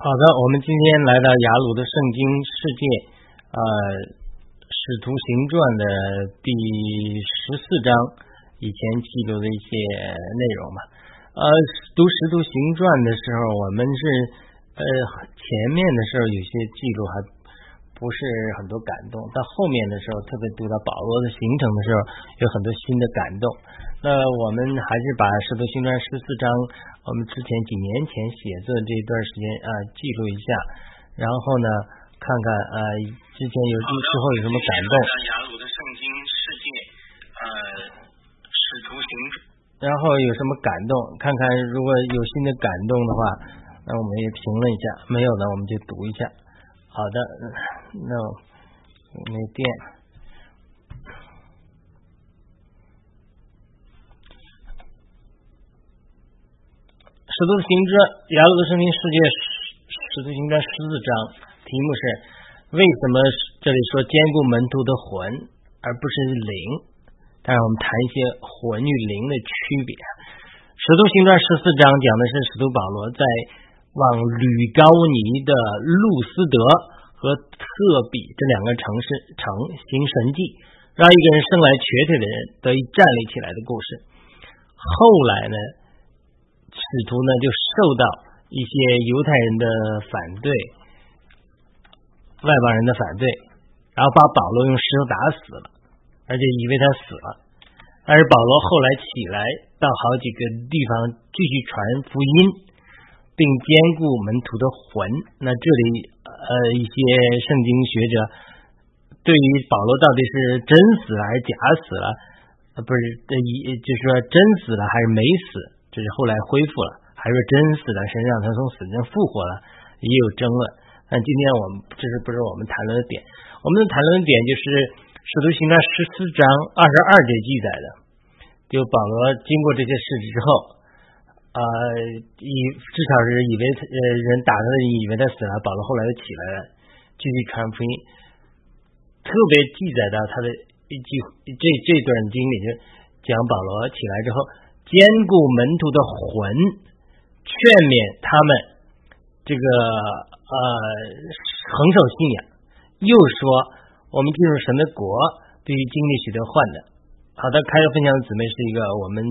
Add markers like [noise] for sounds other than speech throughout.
好的，我们今天来到雅鲁的圣经世界，呃，《使徒行传》的第十四章，以前记录的一些内容吧。呃，读《使徒行传》的时候，我们是呃前面的时候有些记录还不是很多感动，到后面的时候，特别读到保罗的行程的时候，有很多新的感动。那我们还是把《使徒行传》十四章。我们之前几年前写作的这一段时间啊，记录一下，然后呢，看看啊，之前有之后有什么感动。雅鲁的圣经世界，呃，使徒行然后有什么感动？看看如果有新的感动的话，那我们也评论一下；没有呢，我们就读一下。好的，那没电。使徒行传，雅鲁的圣经世界，使徒行传十四章，题目是为什么这里说兼顾门徒的魂而不是灵？当然，我们谈一些魂与灵的区别。使徒行传十四章讲的是使徒保罗在往吕高尼的路斯德和特比这两个城市城行神迹，让一个人生来瘸腿的人得以站立起来的故事。后来呢？使徒呢，就受到一些犹太人的反对，外邦人的反对，然后把保罗用石头打死了，而且以为他死了。而保罗后来起来，到好几个地方继续传福音，并兼顾门徒的魂。那这里呃，一些圣经学者对于保罗到底是真死了还是假死了，呃，不是这一就是说真死了还是没死？这是后来恢复了，还是真死了？神让他从死中复活了，也有争论。但今天我们这是不是我们谈论的点？我们的谈论的点就是《使徒行传》十四章二十二节记载的，就保罗经过这些事之后，呃，以至少是以为呃人打他，以为他死了，保罗后来又起来了，继续传福音。特别记载到他的一句这这段经里，就讲保罗起来之后。兼顾门徒的魂，劝勉他们这个呃恒守信仰。又说，我们进入神的国，必须经历许多患难。好的，开个分享的姊妹是一个我们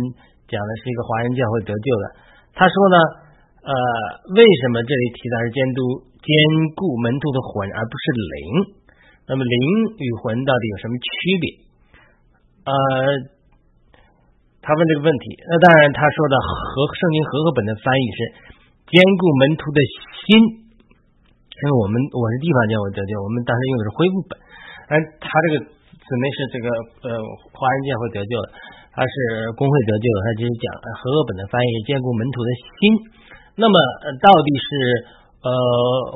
讲的是一个华人教会得救的。他说呢，呃，为什么这里提到是监督兼顾门徒的魂，而不是灵？那么灵与魂到底有什么区别？呃。他问这个问题，那当然他说的和圣经和合本的翻译是兼顾门徒的心，因为我们我是地方教会得救，我们当时用的是恢复本，而他这个姊妹是这个呃华人教会得救的，他是工会得救的，他就是讲和合本的翻译兼顾门徒的心，那么到底是呃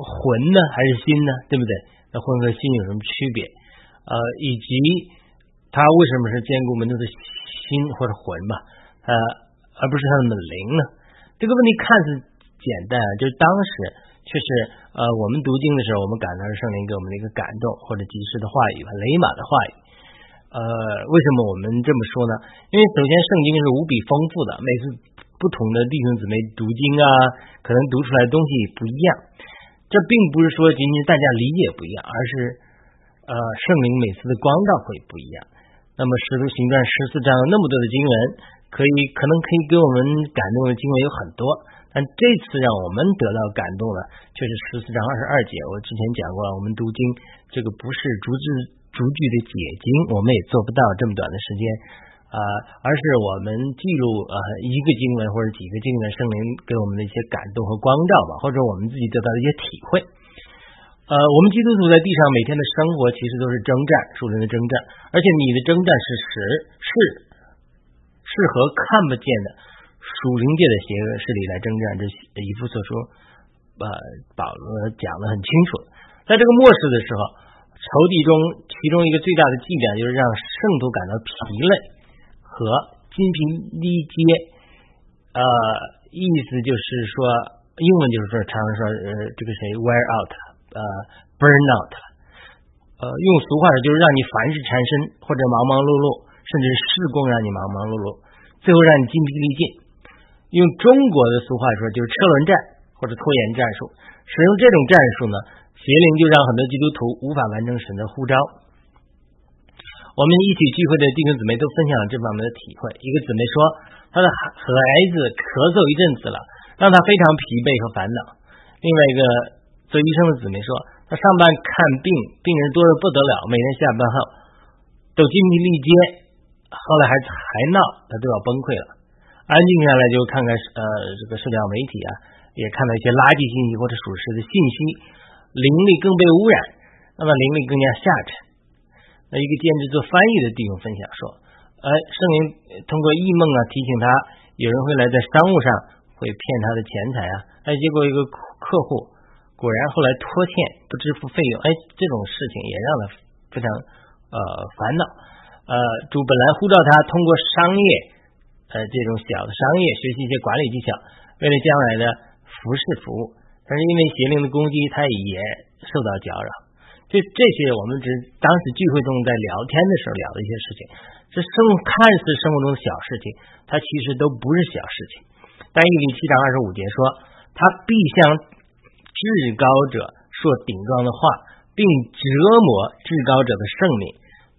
魂呢还是心呢？对不对？那魂和心有什么区别？呃，以及他为什么是兼顾门徒的？心或者魂吧，呃，而不是他的灵呢？这个问题看似简单，就是当时确实，呃，我们读经的时候，我们感到圣灵给我们的一个感动或者及时的话语吧，雷马的话语。呃，为什么我们这么说呢？因为首先圣经是无比丰富的，每次不同的弟兄姊妹读经啊，可能读出来的东西不一样。这并不是说仅仅大家理解不一样，而是呃，圣灵每次的光照会不一样。那么《使徒行传》十四章那么多的经文，可以可能可以给我们感动的经文有很多，但这次让我们得到感动的却是十四章二十二节。我之前讲过了，我们读经这个不是逐字逐句的解经，我们也做不到这么短的时间啊，而是我们记录呃一个经文或者几个经文，圣灵给我们的一些感动和光照吧，或者我们自己得到的一些体会。呃，我们基督徒在地上每天的生活其实都是征战，属灵的征战，而且你的征战是实是是和看不见的属灵界的邪恶势力来征战。这一副所说，呃，保罗讲的很清楚。在这个末世的时候，仇敌中其中一个最大的伎俩就是让圣徒感到疲累和筋疲力竭。呃，意思就是说，英文就是说，常常说，呃，这个谁 wear out。呃，burn out，呃，用俗话说就是让你凡事缠身，或者忙忙碌碌，甚至是事工让你忙忙碌碌，最后让你筋疲力尽。用中国的俗话说就是车轮战，或者拖延战术。使用这种战术呢，邪灵就让很多基督徒无法完成神的呼召。我们一起聚会的弟兄姊妹都分享了这方面的体会。一个姊妹说，她的孩子咳嗽一阵子了，让她非常疲惫和烦恼。另外一个做医生的姊妹说，她上班看病，病人多的不得了，每天下班后都精疲力竭，后来还还闹，她都要崩溃了。安静下来就看看呃这个社交媒体啊，也看到一些垃圾信息或者属实的信息，灵力更被污染，那么灵力更加下沉。那一个兼职做翻译的弟兄分享说，哎，圣灵通过异梦啊提醒他，有人会来在商务上会骗他的钱财啊，哎，结果一个客户果然后来拖欠不支付费用，哎，这种事情也让他非常呃烦恼。呃，主本来呼召他通过商业。呃，这种小的商业学习一些管理技巧，为了将来的服饰服务，但是因为邪灵的攻击，他也受到搅扰。这这些我们只当时聚会中在聊天的时候聊的一些事情，这生看似生活中的小事情，它其实都不是小事情。但一零七章二十五节说，他必向至高者说顶撞的话，并折磨至高者的圣名。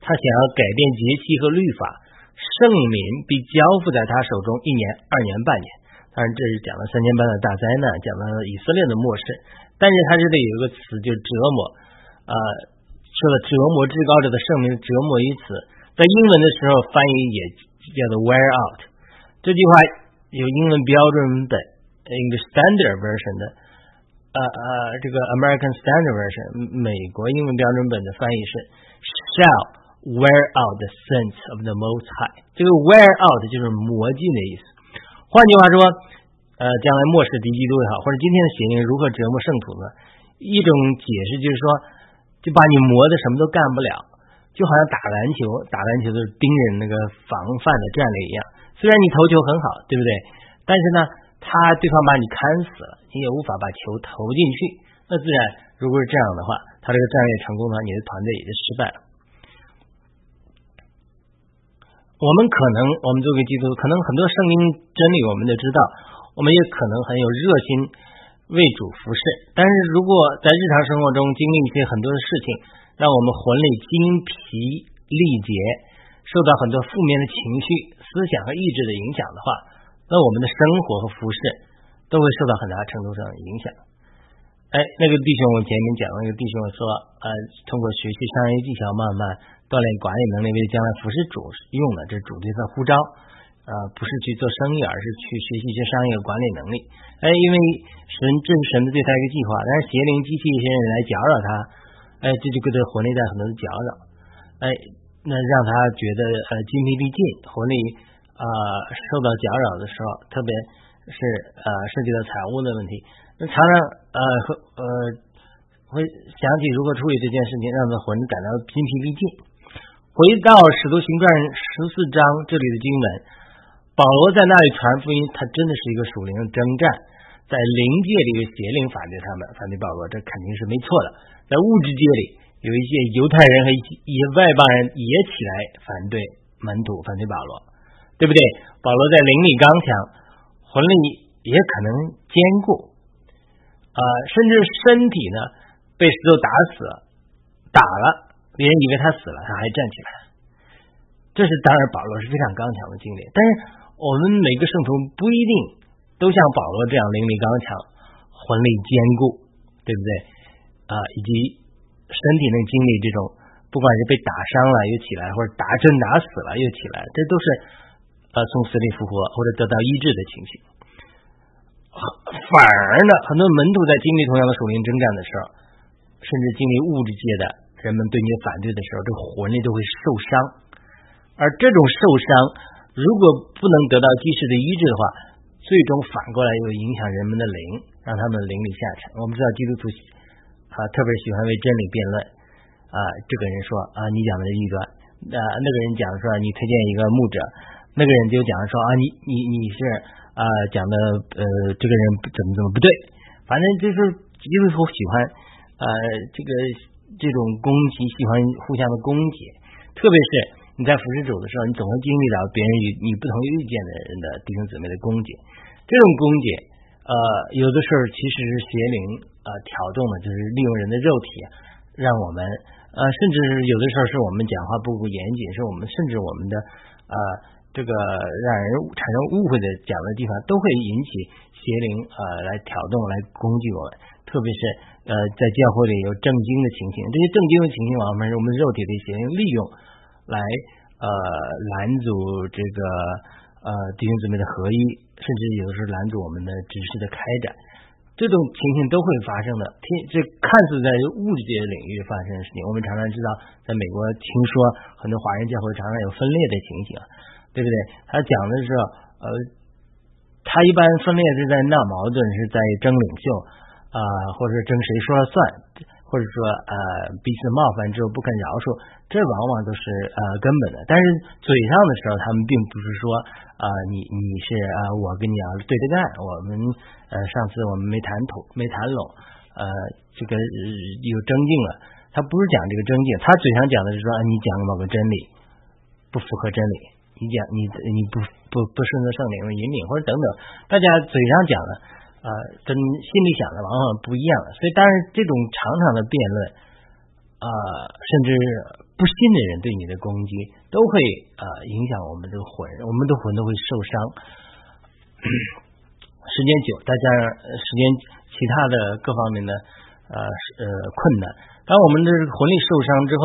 他想要改变节期和律法。圣民被交付在他手中一年、二年、半年。当然，这是讲了三年半的大灾难，讲了以色列的末世。但是他这里有一个词，就折磨。呃，说了折磨至高者的圣名，折磨于此，在英文的时候翻译也叫做 wear out。这句话有英文标准本 English Standard Version 的，呃呃，这个 American Standard Version 美国英文标准本的翻译是 shall。wear out the sense of the Most High，这个 wear out 就是磨尽的意思。换句话说，呃，将来末世敌基督也好，或者今天的邪灵如何折磨圣徒呢？一种解释就是说，就把你磨的什么都干不了，就好像打篮球，打篮球的盯人那个防范的战略一样。虽然你投球很好，对不对？但是呢，他对方把你看死了，你也无法把球投进去。那自然，如果是这样的话，他这个战略成功的话，你的团队也就失败了。我们可能，我们作为基督徒，可能很多圣经真理我们都知道，我们也可能很有热心为主服侍。但是如果在日常生活中经历一些很多的事情，让我们魂力精疲力竭，受到很多负面的情绪、思想和意志的影响的话，那我们的生活和服侍都会受到很大程度上的影响。哎，那个弟兄，我前面讲那个弟兄说，呃，通过学习商业技巧，慢慢。锻炼管理能力，为将来服侍主用的，这是主对他呼召，呃，不是去做生意，而是去学习一些商业管理能力。哎，因为神这是神的对他一个计划，但是邪灵机器一些人来搅扰他，哎，这就给他魂力带很多的搅扰，哎，那让他觉得呃精疲力尽，魂力啊受到搅扰的时候，特别是呃涉及到财务的问题，那常常呃和呃会想起如何处理这件事情，让他魂感到精疲力尽。回到《使徒行传》十四章这里的经文，保罗在那里传福音，他真的是一个属灵的征战，在灵界里有邪灵反对他们，反对保罗，这肯定是没错的。在物质界里，有一些犹太人和一些外邦人也起来反对门徒，反对保罗，对不对？保罗在灵里刚强，魂力也可能坚固，啊，甚至身体呢被石头打死，打了。别人以为他死了，他还站起来。这是当然，保罗是非常刚强的经历。但是我们每个圣徒不一定都像保罗这样灵力刚强、魂力坚固，对不对？啊，以及身体能经历这种，不管是被打伤了又起来，或者打针打死了又起来，这都是呃从死里复活或者得到医治的情形。反而呢，很多门徒在经历同样的属灵征战的时候，甚至经历物质界的。人们对你反对的时候，这魂力都会受伤，而这种受伤如果不能得到及时的医治的话，最终反过来又影响人们的灵，让他们灵力下沉。我们知道基督徒啊特别喜欢为真理辩论啊，这个人说啊你讲的是异端，啊那个人讲说你推荐一个牧者，那个人就讲说啊你你你是啊讲的呃这个人怎么怎么不对，反正就是基督徒喜欢呃这个。这种攻击，喜欢互相的攻击，特别是你在服侍主的时候，你总会经历到别人与你不同意见的人的弟兄姊妹的攻击。这种攻击呃，有的时候其实是邪灵呃挑动的，就是利用人的肉体，让我们呃，甚至是有的时候是我们讲话不够严谨，是我们甚至我们的呃这个让人产生误会的讲的地方，都会引起邪灵呃来挑动来攻击我们，特别是呃在教会里有正经的情形，这些正经的情形往往是我们肉体的一些利用来呃拦阻这个呃弟兄姊妹的合一，甚至有的时候拦阻我们的知识的开展。这种情形都会发生的，听这看似在物质界领域发生的事情，我们常常知道，在美国听说很多华人教会常常有分裂的情形，对不对？他讲的是呃，他一般分裂是在闹矛盾，是在争领袖啊，或者争谁说了算，或者说呃彼此冒犯之后不肯饶恕，这往往都是呃根本的。但是嘴上的时候，他们并不是说啊你你是啊我跟你要对着干，我们。呃，上次我们没谈妥，没谈拢，呃，这个有争竞了。他不是讲这个争竞，他嘴上讲的是说啊，你讲某个真理不符合真理，你讲你你不不不顺着圣灵的引领，或者等等，大家嘴上讲的，呃，跟心里想的往往不一样。所以，当然这种常常的辩论，啊，甚至不信的人对你的攻击，都会呃影响我们这个魂，我们的魂都会受伤。时间久，再加上时间其他的各方面的呃呃困难，当我们的魂力受伤之后，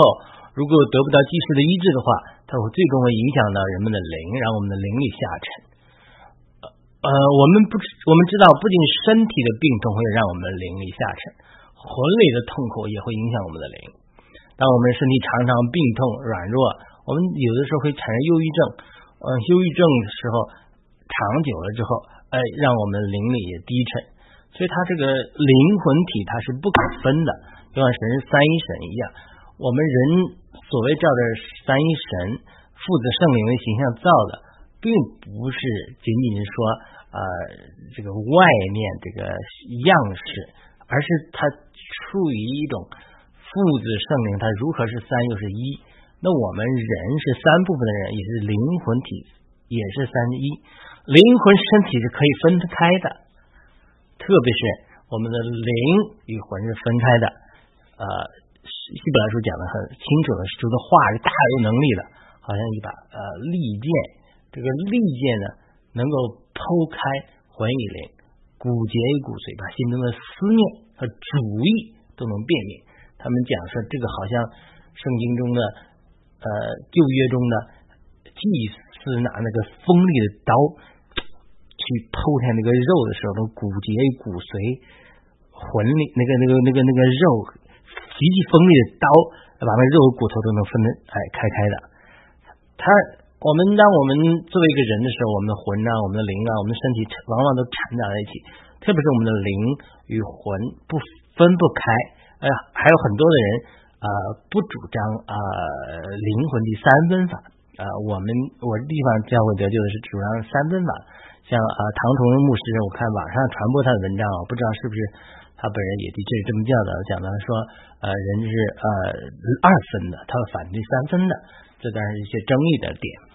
如果得不到及时的医治的话，它会最终会影响到人们的灵，让我们的灵力下沉。呃，我们不我们知道，不仅身体的病痛会让我们灵力下沉，魂里的痛苦也会影响我们的灵。当我们身体常常病痛软弱，我们有的时候会产生忧郁症。呃，忧郁症的时候长久了之后。哎，让我们灵力也低沉，所以它这个灵魂体它是不可分的，就像神三一神一样。我们人所谓叫的三一神父子圣灵的形象造的，并不是仅仅是说呃这个外面这个样式，而是它处于一种父子圣灵，它如何是三又是一。那我们人是三部分的人，也是灵魂体，也是三一。灵魂身体是可以分开的，特别是我们的灵与魂是分开的。呃，希伯来书讲的很清楚的，说的话是大有能力的，好像一把呃利剑。这个利剑呢，能够剖开魂与灵、骨节与骨髓，把心中的思念和主意都能辨明。他们讲说，这个好像圣经中的呃旧约中的祭司拿那个锋利的刀。去剖开那个肉的时候，那骨节与、骨髓、魂里那个、那个、那个、那个肉，极其锋利的刀，把那肉和骨头都能分得哎开开的。他，我们当我们作为一个人的时候，我们的魂啊、我们的灵啊、我们的身体往往都缠在一起，特别是我们的灵与魂不分不开。哎呀，还有很多的人啊，不主张啊灵魂的三分法啊。我们我的地方教会得救的是主张三分法。像啊，唐崇荣牧师，我看网上传播他的文章啊，不知道是不是他本人也的确是这么教导，讲的说，呃，人是呃二分的，他反对三分的，这当然是一些争议的点。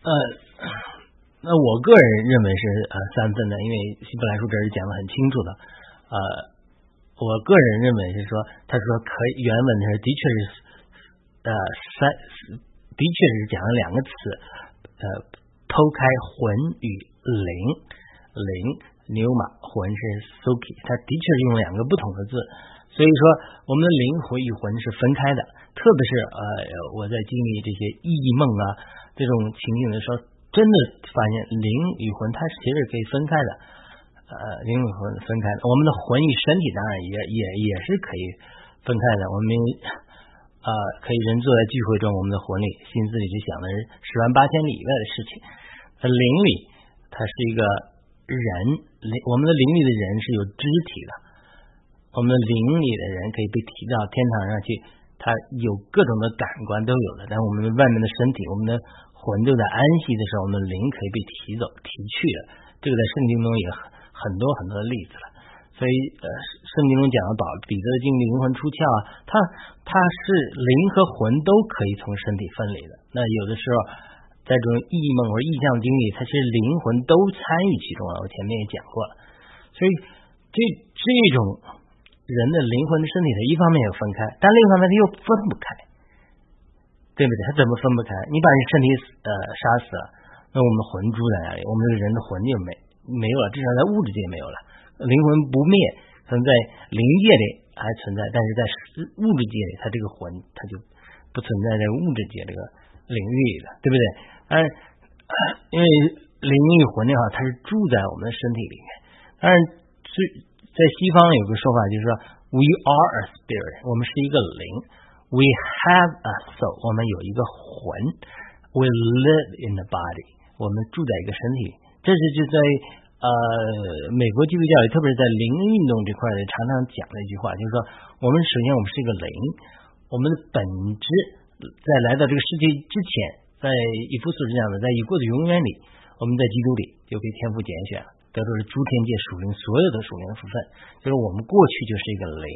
呃，那我个人认为是呃三分的，因为希伯来书这是讲的很清楚的。呃，我个人认为是说，他说可以，原文是的确是呃三，的确是讲了两个词，呃。剖开魂与灵，灵牛马魂是 suki，它的确是用两个不同的字，所以说我们的灵魂与魂是分开的。特别是呃，我在经历这些异梦啊这种情景的时候，真的发现灵与魂它其实可以分开的。呃，灵与魂分开的，我们的魂与身体当然也也也是可以分开的。我们。啊，可以人坐在聚会中，我们的魂里、心思里就想的是十万八千里以外的事情。在灵里，它是一个人灵，我们的灵里的人是有肢体的。我们的灵里的人可以被提到天堂上去，他有各种的感官都有的。但我们外面的身体，我们的魂就在安息的时候，我们的灵可以被提走、提去的。这个在圣经中也很多很多的例子了。所以，呃，圣经中讲的保彼得的经历灵魂出窍啊，他他是灵和魂都可以从身体分离的。那有的时候，在这种异梦或者意象经历，它其实灵魂都参与其中了。我前面也讲过了，所以这这种人的灵魂的身体，它一方面要分开，但另一方面它又分不开，对不对？它怎么分不开？你把你身体呃杀死了，那我们魂住在哪里？我们这个人的魂就没没有了，至少在物质界没有了。灵魂不灭，可能在灵界里还存在，但是在物质界里，它这个魂它就不存在在物质界这个领域里了，对不对？但是因为灵与魂的话，它是住在我们的身体里面。但是最在西方有个说法，就是说 we are a spirit，我们是一个灵。；we have a soul，我们有一个魂。；we live in the body，我们住在一个身体。这是就在。呃，美国基督教里，特别是在灵运动这块，常常讲的一句话，就是说，我们首先我们是一个灵，我们的本质在来到这个世界之前，在以弗所是这样的，在已过的永远里，我们在基督里就被天赋拣选了，得到了诸天界属灵所有的属灵的福分，就是我们过去就是一个灵，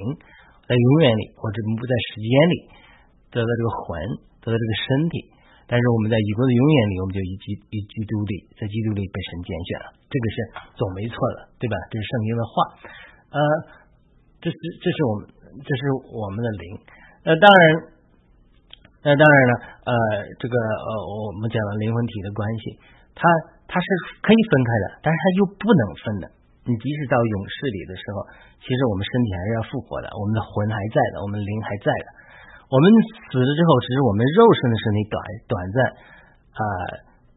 在永远里或者不在时间里得到这个魂，得到这个身体。但是我们在以后的永远里，我们就以基以基督里，在基督里被神拣选了，这个是总没错的，对吧？这是圣经的话，呃，这是这是我们这是我们的灵。那当然，那当然了，呃，这个呃，我们讲了灵魂体的关系，它它是可以分开的，但是它又不能分的。你即使到永世里的时候，其实我们身体还是要复活的，我们的魂还在的，我们灵还在的。我们死了之后，只是我们肉身的身体短短暂啊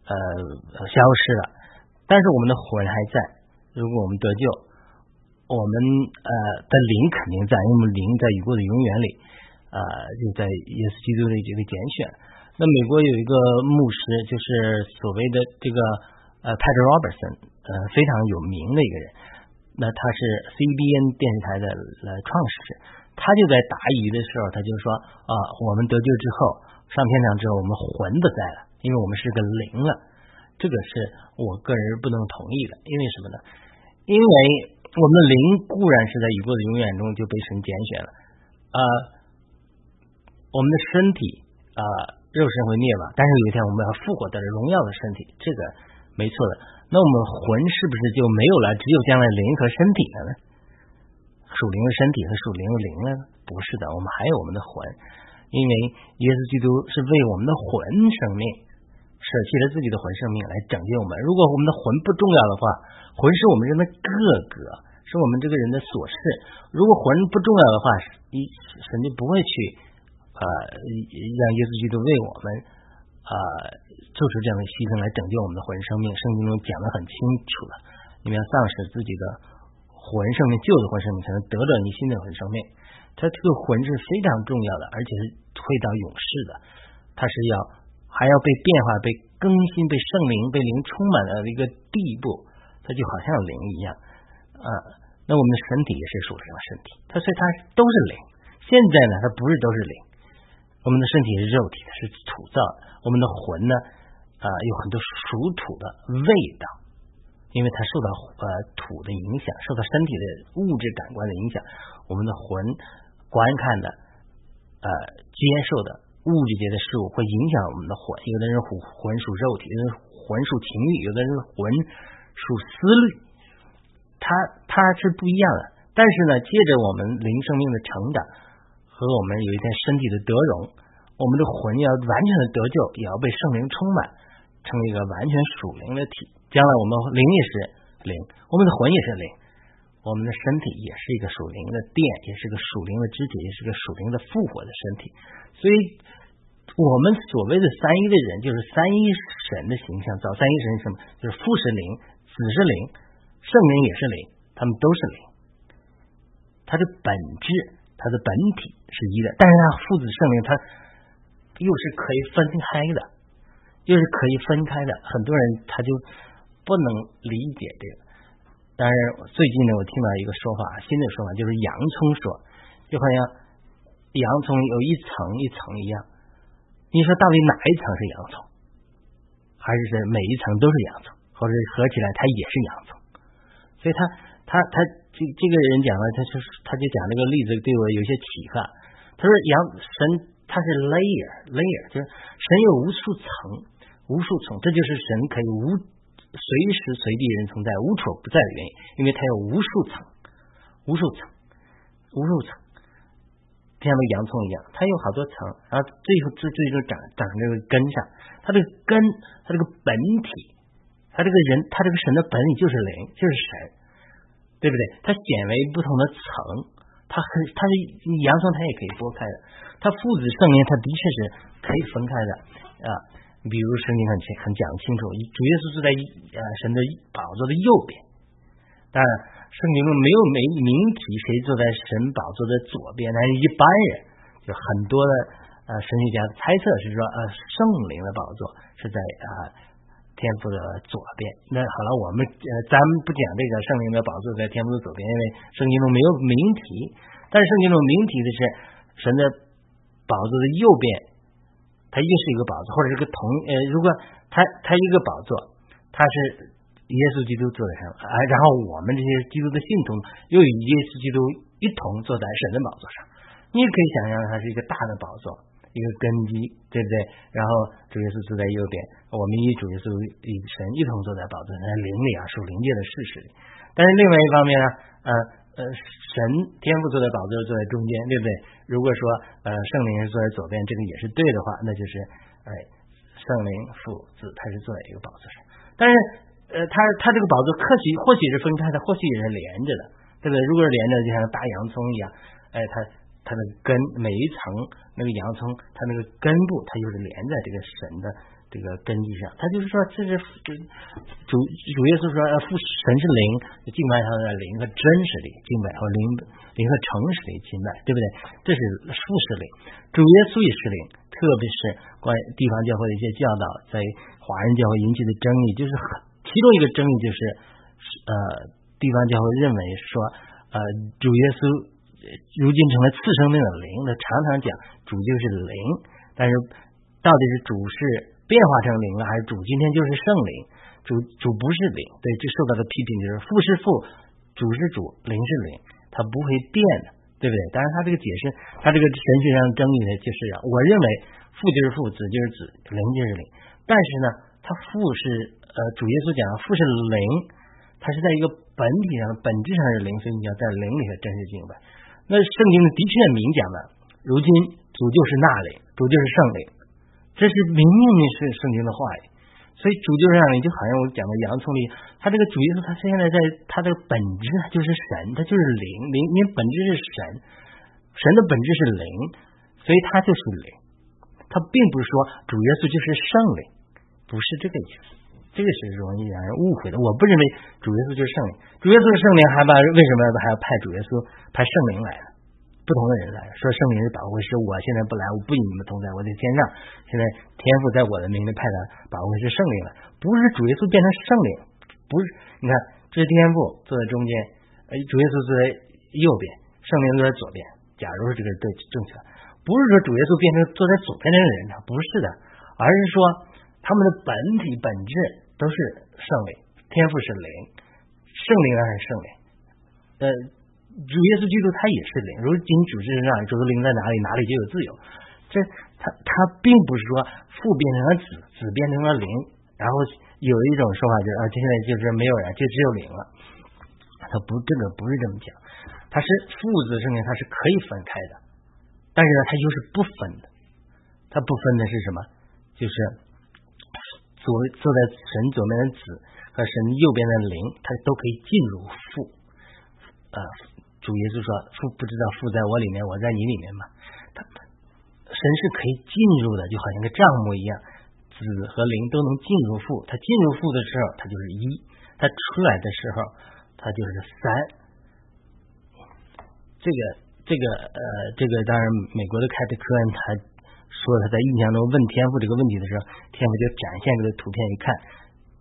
呃消失了，但是我们的魂还在。如果我们得救，我们呃的灵肯定在，因为我们灵在已过的永远里啊，就在耶稣基督的这个拣选。那美国有一个牧师，就是所谓的这个呃 p a t r Robertson，呃非常有名的一个人。那他是 CBN 电视台的呃创始人。他就在答疑的时候，他就说啊，我们得救之后上天堂之后，我们魂不在了，因为我们是个灵了。这个是我个人不能同意的，因为什么呢？因为我们的灵固然是在宇宙的永远中就被神拣选了啊，我们的身体啊，肉身会灭亡，但是有一天我们要复活的荣耀的身体，这个没错的。那我们魂是不是就没有了？只有将来灵和身体了呢？属灵的身体和属灵的灵呢？不是的，我们还有我们的魂，因为耶稣基督是为我们的魂生命，舍弃了自己的魂生命来拯救我们。如果我们的魂不重要的话，魂是我们人的个格，是我们这个人的琐事。如果魂不重要的话，一神就不会去啊让耶稣基督为我们啊做出这样的牺牲来拯救我们的魂生命。圣经中讲的很清楚了，你们要丧失自己的。魂生命，旧的魂生命才能得到你新的魂生命。它这个魂是非常重要的，而且是会到永世的。它是要还要被变化、被更新、被圣灵、被灵充满的一个地步。它就好像灵一样啊。那我们的身体也是属灵的身体，它所以它都是灵。现在呢，它不是都是灵。我们的身体是肉体的，是土造。我们的魂呢啊，有很多属土的味道。因为它受到呃土的影响，受到身体的物质感官的影响，我们的魂观看的呃接受的物质界的事物会影响我们的魂。有的人魂魂属肉体，有的人魂属情欲，有的人魂属思虑，它它是不一样的。但是呢，借着我们灵生命的成长和我们有一天身体的得荣，我们的魂要完全的得救，也要被圣灵充满，成为一个完全属灵的体。将来我们灵也是灵，我们的魂也是灵，我们的身体也是一个属灵的殿，也是个属灵的肢体，也是个属灵的复活的身体。所以，我们所谓的三一的人，就是三一神的形象。找三一神是什么？就是父是灵，子是灵，圣灵也是灵，他们都是灵。它的本质，它的本体是一的，但是它父子圣灵，它又是可以分开的，又是可以分开的。很多人他就。不能理解这个，当然最近呢，我听到一个说法，新的说法就是洋葱说，就好像洋葱有一层一层一样。你说到底哪一层是洋葱，还是是每一层都是洋葱，或者合起来它也是洋葱？所以它他他这这个人讲了，他就他就讲这个例子对我有些启发。他说，洋神它是 layer layer，就是神有无数层。无数层，这就是神可以无随时随地人存在、无处不在的原因，因为它有无数层、无数层、无数层，就像那洋葱一样，它有好多层，然后最后最最终长长这个根上，它这个根，它这个本体，它这个人，它这个神的本体就是灵，就是神，对不对？它显为不同的层，它很，它是洋葱，它也可以剥开的，它父子圣灵，它的确是可以分开的啊。比如圣经很清很讲清楚，主耶稣是在呃神的宝座的右边，当然圣经中没有没明提谁坐在神宝座的左边，但是一般人就很多的呃神学家猜测是说呃圣灵的宝座是在啊天父的左边。那好了，我们呃咱们不讲这个圣灵的宝座在天父的左边，因为圣经中没有明提，但是圣经中明提的是神的宝座的右边。它又是一个宝座，或者是个同呃，如果它它一个宝座，它是耶稣基督坐在上，啊，然后我们这些基督的信徒又与耶稣基督一同坐在神的宝座上，你也可以想象它是一个大的宝座，一个根基，对不对？然后主耶稣坐在右边，我们与主耶稣与神一同坐在宝座上，灵里啊，属灵界的事实。但是另外一方面呢，呃。呃，神天赋坐在宝座坐在中间，对不对？如果说呃圣灵是坐在左边，这个也是对的话，那就是哎圣灵父子他是坐在一个宝座上。但是呃他他这个宝座或许或许是分开的，或许也是连着的，对不对？如果是连着，就像大洋葱一样，哎，他它的根每一层那个洋葱，它那个根部它就是连在这个神的。这个根基上，他就是说，这是主主耶稣说，父神是灵，敬拜他的灵和真实的敬拜和灵灵和诚实的敬拜，对不对？这是父是灵，主耶稣也是灵，特别是关于地方教会的一些教导，在华人教会引起的争议，就是其中一个争议就是呃，地方教会认为说，呃，主耶稣如今成了次生命的灵，那常常讲主就是灵，但是到底是主是。变化成灵了，还是主今天就是圣灵？主主不是灵，对，这受到的批评就是父是父，主是主，灵是灵，它不会变的，对不对？当然，他这个解释，他这个神学上的争议呢就是啊，我认为父就是父，子就是子，灵就是灵。但是呢，他父是呃，主耶稣讲父是灵，他是在一个本体上、本质上是灵，所以你要在灵里头真实敬拜。那圣经的确明讲了，如今主就是那灵，主就是圣灵。这是明明是圣经的话语，所以主就是让你就好像我讲的洋葱里，他这个主耶稣，他现在在他的本质就是神，他就是灵，灵因为本质是神，神的本质是灵，所以他就是灵，他并不是说主耶稣就是圣灵，不是这个意思，这个是容易让人误会的。我不认为主耶稣就是圣灵，主耶稣是圣灵，还把为什么还要派主耶稣派圣灵来呢？不同的人来说，圣灵是保护师，我现在不来，我不与你们同在，我在天上。现在天父在我的名里派的保护是圣灵了，不是主耶稣变成圣灵，不是。你看，这是天父坐在中间，呃，主耶稣坐在右边，圣灵坐在左边。假如这个对正确，不是说主耶稣变成坐在左边的人呢，不是的，而是说他们的本体本质都是圣灵，天赋是灵，圣灵还是圣灵，呃。主耶稣基督他也是灵，如今主是让主的灵在哪里，哪里就有自由。这他他并不是说父变成了子，子变成了灵，然后有一种说法就是啊，现在就是没有人，就只有灵了。他不，这个不是这么讲，他是父子圣灵，他是可以分开的，但是呢，他又是不分的。他不分的是什么？就是左坐在神左边的子和神右边的灵，他都可以进入父，呃。主耶稣说：“父不知道父在我里面，我在你里面嘛。他神是可以进入的，就好像个账目一样，子和灵都能进入父。他进入父的时候，他就是一；他出来的时候，他就是三。这个，这个，呃，这个当然，美国的凯特科恩他说他在印象中问天赋这个问题的时候，天赋就展现这个图片一看。”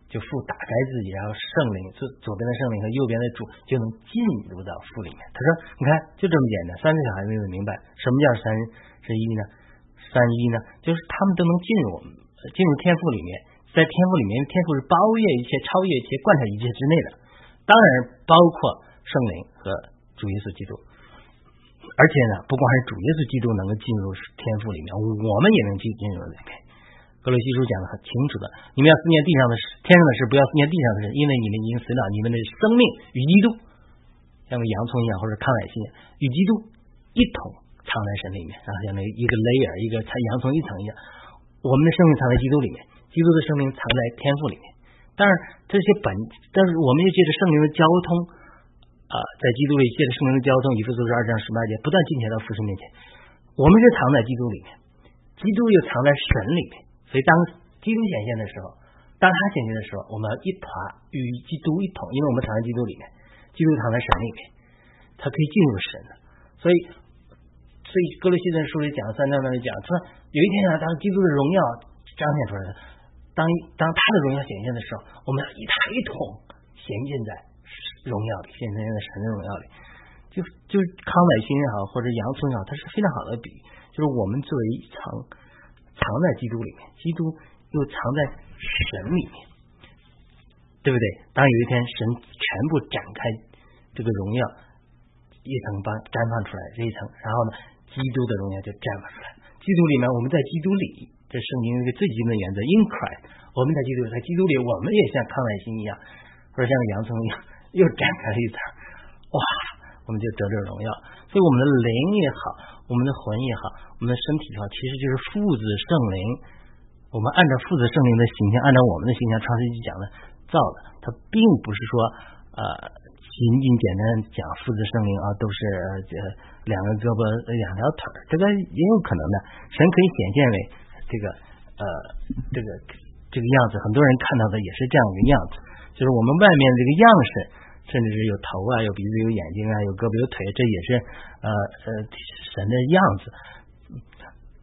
就父打开自己，然后圣灵左左边的圣灵和右边的主就能进入到父里面。他说：“你看，就这么简单。三岁小孩子就明白什么叫三是一呢？三一呢？就是他们都能进入我们进入天赋里面，在天赋里面，天赋是包越一切、超越一切、贯彻一切之内的。当然包括圣灵和主耶稣基督。而且呢，不光是主耶稣基督能够进入天赋里面，我们也能进进入里面。”格罗西书讲的很清楚的，你们要思念地上的事，天上的事，不要思念地上的事，因为你们已经死了，你们的生命与基督像个洋葱一样，或者康乃馨与基督一同藏在神里面，然后像那一个 layer 一个洋葱一层一样，我们的生命藏在基督里面，基督的生命藏在天赋里面。但是这些本，但是我们又借着圣灵的交通啊，在基督里借着圣灵的交通，以弗所书二章十八节，不断进前到父神面前，我们是藏在基督里面，基督又藏在神里面。所以当基督显现的时候，当他显现的时候，我们一团与基督一同，因为我们藏在基督里面，基督藏在神里面，他可以进入神的。所以，所以哥罗西人书里讲三章那里讲，说有一天啊，当基督的荣耀彰显出来了，当当他的荣耀显现的时候，我们要一他一同显现在荣耀里，现在神的荣耀里。就就是康乃馨也好，或者洋葱也好，它是非常好的比喻，就是我们作为一层。藏在基督里面，基督又藏在神里面，对不对？当有一天神全部展开这个荣耀，一层把绽放出来这一层，然后呢，基督的荣耀就绽放出来。基督里面，我们在基督里，这圣经一个最基本的原则：in Christ。我们在基督里，在基督里，我们也像康乃馨一样，或者像洋葱一样，又展开了一层。哇，我们就得着荣耀。所以我们的灵也好。我们的魂也好，我们的身体也好，其实就是父子圣灵。我们按照父子圣灵的形象，按照我们的形象，创世纪讲的造的，它并不是说呃仅仅简单讲父子圣灵啊，都是这两个胳膊两条腿儿，这个也有可能的。神可以显现为这个呃这个这个样子，很多人看到的也是这样一个样子，就是我们外面这个样式。甚至是有头啊，有鼻子，有眼睛啊，有胳膊，有腿，这也是呃呃神的样子。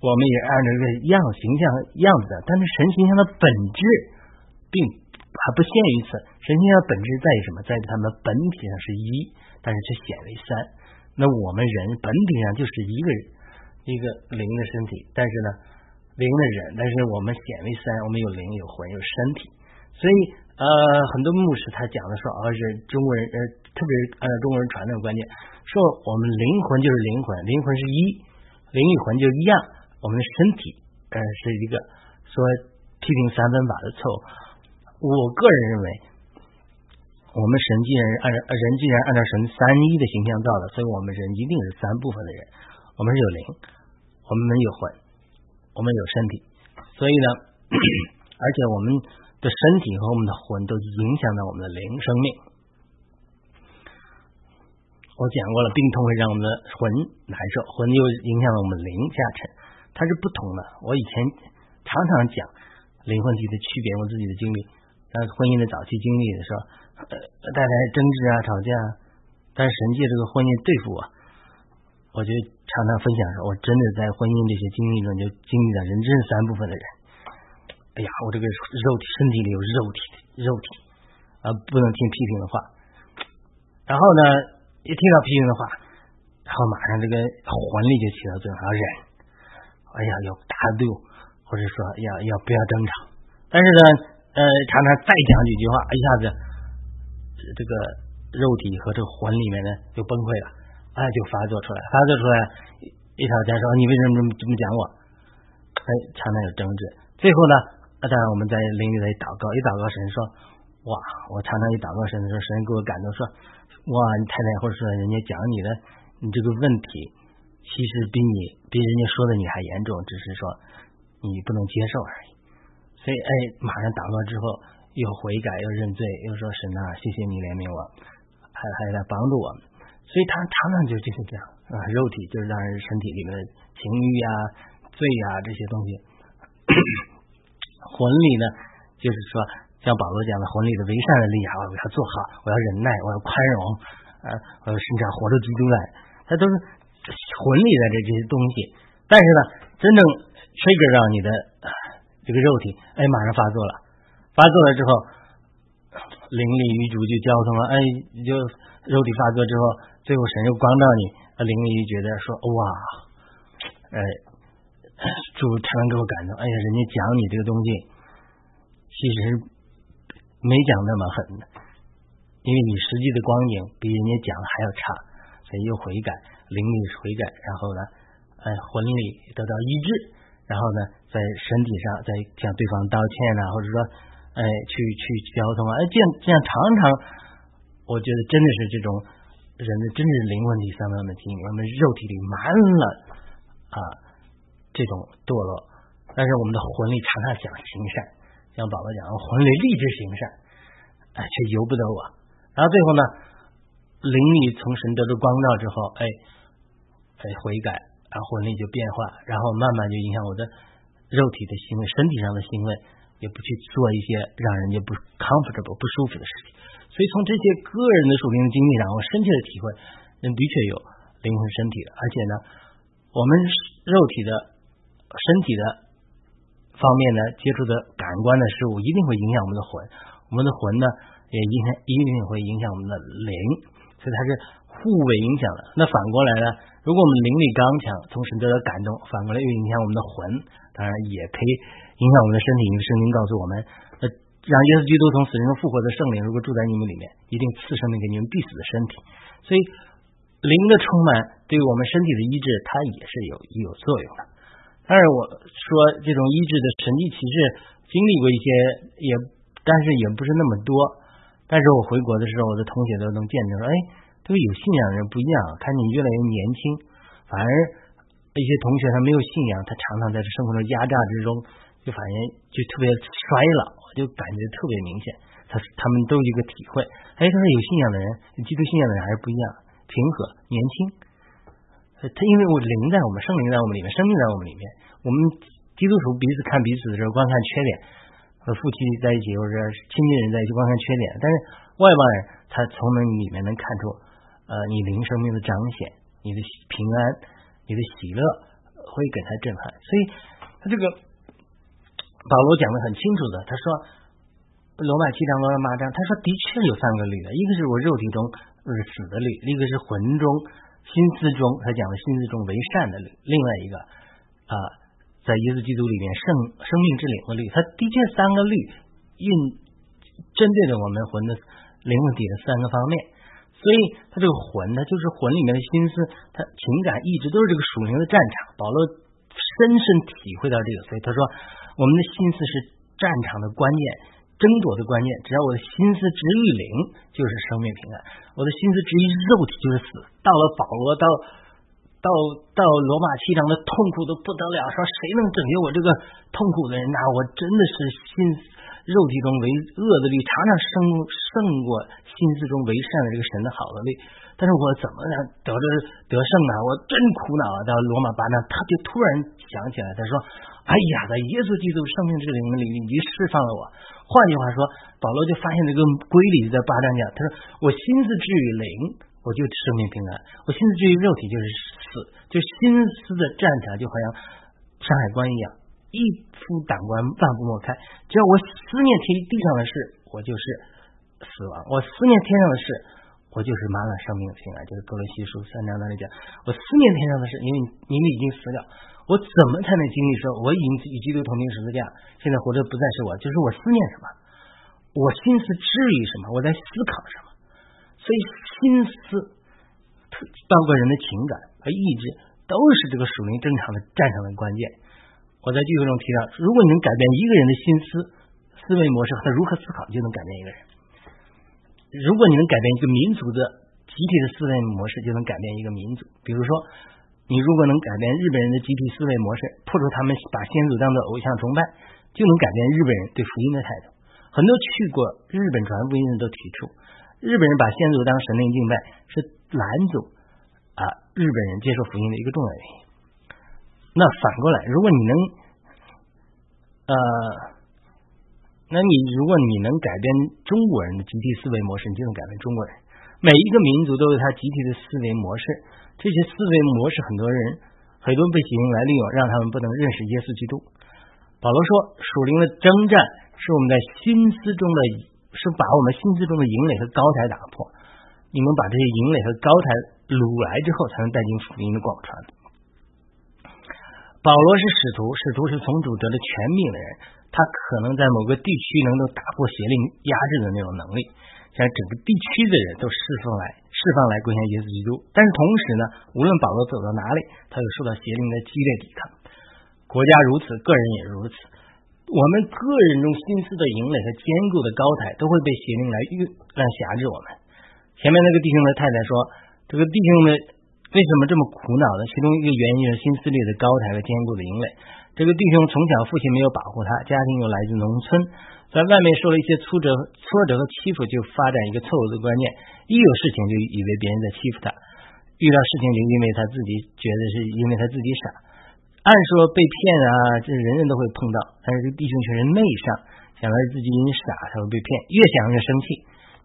我们也按照这个样形象样子的，但是神形象的本质并还不限于此。神形象本质在于什么？在于他们本体上是一，但是却显为三。那我们人本体上就是一个一个灵的身体，但是呢灵的人，但是我们显为三，我们有灵，有魂，有身体，所以。呃，很多牧师他讲的说，而是中国人，呃，特别是按照中国人传统观念，说我们灵魂就是灵魂，灵魂是一，灵与魂就一样，我们的身体，呃，是一个说批评三分法的错误。我个人认为，我们神既然按照人既然按照神三一的形象造的，所以我们人一定是三部分的人，我们是有灵，我们有魂，我们有身体，所以呢，[coughs] 而且我们。的身体和我们的魂都影响到我们的灵生命。我讲过了，病痛会让我们的魂难受，魂又影响了我们灵下沉，它是不同的。我以前常常讲灵魂体的区别，我自己的经历，在婚姻的早期经历的时候，呃，带来争执啊、吵架，但是神借这个婚姻对付我，我就常常分享说，我真的在婚姻这些经历中就经历了人真是三部分的人。哎呀，我这个肉体身体里有肉体肉体啊，不能听批评的话。然后呢，一听到批评的话，然后马上这个魂力就起到作用，要忍。哎呀，要大度，或者说要要不要争吵。但是呢，呃，常常再讲几句话，一下子这个肉体和这个魂里面呢就崩溃了，哎，就发作出来，发作出来，一吵架说你为什么这么这么讲我？哎，常常有争执，最后呢。那当然，我们在灵里在祷告，一祷告神说：“哇！”我常常一祷告神的时候，神给我感动说：“哇！”你太太或者说人家讲你的，你这个问题其实比你比人家说的你还严重，只是说你不能接受而已。所以，哎，马上祷告之后又悔改又认罪，又说神啊，谢谢你怜悯我，还还在帮助我。所以他常常就就是这样啊，肉体就是让人身体里面的情欲啊、罪啊这些东西。魂里呢，就是说，像保罗讲的，魂里的为善的力啊，我要做好，我要忍耐，我要宽容，呃，我要甚至活出基督来，它都是魂里的这这些东西。但是呢，真正 trigger 到你的这个肉体，哎，马上发作了，发作了之后，灵力与主就交通了，哎，你就肉体发作之后，最后神又光照你，灵力觉得说，哇，哎。就常常给我感动，哎呀，人家讲你这个东西，其实没讲那么狠的，因为你实际的光景比人家讲的还要差，所以又悔改，灵力悔改，然后呢，哎，魂力得到医治，然后呢，在身体上在向对方道歉啊，或者说哎去去交通啊，哎这样这样常常，我觉得真的是这种人的真的是灵魂体上面的经历，我们肉体里满了啊这种堕落，但是我们的魂里常常想行善，像保罗讲，魂里立志行善，哎却由不得我，然后最后呢，灵里从神得到光照之后，哎哎悔改。然后魂力就变化，然后慢慢就影响我的肉体的行为、身体上的行为，也不去做一些让人家不 comfortable、不舒服的事情。所以从这些个人的属灵的经历上，我深切的体会，人的确有灵魂、身体的。而且呢，我们肉体的、身体的方面呢，接触的感官的事物，一定会影响我们的魂。我们的魂呢，也影响，一定会影响我们的灵。所以它是互为影响的。那反过来呢？如果我们灵力刚强，从神得到感动，反过来又影响我们的魂，当然也可以影响我们的身体。因为圣经告诉我们，呃，让耶稣基督从死人中复活的圣灵，如果住在你们里面，一定赐生命给你们必死的身体。所以灵的充满对于我们身体的医治，它也是有有作用的。但是我说这种医治的神迹奇事，经历过一些，也但是也不是那么多。但是我回国的时候，我的同学都能见证说，哎。这个有信仰的人不一样，看你越来越年轻，反而一些同学他没有信仰，他常常在这生活的压榨之中，就反而就特别衰老，就感觉特别明显。他他们都有一个体会，哎，他说有信仰的人，基督信仰的人还是不一样，平和年轻。他因为我灵在我们，圣灵在我们里面，生命在我们里面。我们基督徒彼此看彼此的时候，光看缺点，和夫妻在一起或者亲近人在一起光看缺点，但是外邦人他从那里面能看出。呃，你灵生命的彰显，你的平安，你的喜乐会给他震撼。所以他这个保罗讲的很清楚的，他说罗马七章、罗马八章，他说的确有三个律的，一个是我肉体中是死的律，一个是魂中心思中，他讲的心思中为善的，另外一个啊，在耶稣基督里面圣生命之灵的律，他的确三个律印针对着我们魂的灵体的三个方面。所以，他这个魂呢，就是魂里面的心思，他情感、一直都是这个属灵的战场。保罗深深体会到这个，所以他说，我们的心思是战场的关键，争夺的关键。只要我的心思直于灵，就是生命平安；我的心思直于肉体，就是死。到了保罗到到到罗马七章的痛苦都不得了，说谁能拯救我这个痛苦的人？那我真的是心。肉体中为恶的力，常常胜胜过心思中为善的这个神的好的力。但是我怎么能得着得胜呢？我真苦恼啊！到罗马八章，他就突然想起来，他说：“哎呀，在耶稣基督生命之灵里，你释放了我。”换句话说，保罗就发现这个规律在八章讲，他说：“我心思至于灵，我就生命平安；我心思至于肉体，就是死。就心思的战场，就好像山海关一样。”一夫挡关，万不莫开。只要我思念天地上的事，我就是死亡；我思念天上的事，我就是满了生命的平安。就是格罗西书三章那里讲，我思念天上的事，因为你们已经死了，我怎么才能经历说，我已经与基督同定十字架，现在活着不再是我，就是我思念什么，我心思至于什么，我在思考什么。所以心思，包括人的情感和意志，都是这个属灵正常的战场的关键。我在聚会中提到，如果你能改变一个人的心思、思维模式，他如何思考，就能改变一个人；如果你能改变一个民族的集体的思维模式，就能改变一个民族。比如说，你如果能改变日本人的集体思维模式，破除他们把先祖当做偶像崇拜，就能改变日本人对福音的态度。很多去过日本传福音的都提出，日本人把先祖当神灵敬拜，是拦阻啊日本人接受福音的一个重要原因。那反过来，如果你能，呃，那你如果你能改变中国人的集体思维模式，你就能改变中国人。每一个民族都有他集体的思维模式，这些思维模式，很多人很多被邪灵来利用，让他们不能认识耶稣基督。保罗说，属灵的征战是我们在心思中的，是把我们心思中的营垒和高台打破。你们把这些营垒和高台掳来之后，才能带进福音的广传。保罗是使徒，使徒是从主得了权柄的人，他可能在某个地区能够打破邪灵压制的那种能力，像整个地区的人都释放来，释放来归向耶稣基督。但是同时呢，无论保罗走到哪里，他又受到邪灵的激烈抵抗。国家如此，个人也如此。我们个人中心思的营垒和坚固的高台，都会被邪灵来欲来辖制我们。前面那个弟兄的太太说，这个弟兄们为什么这么苦恼呢？其中一个原因是心思里的高台和坚固的营垒。这个弟兄从小父亲没有保护他，家庭又来自农村，在外面受了一些挫折、挫折和欺负，就发展一个错误的观念，一有事情就以为别人在欺负他，遇到事情就因为他自己觉得是因为他自己傻。按说被骗啊，这人人都会碰到，但是这弟兄却是内伤，想到自己因傻才会被骗，越想越生气。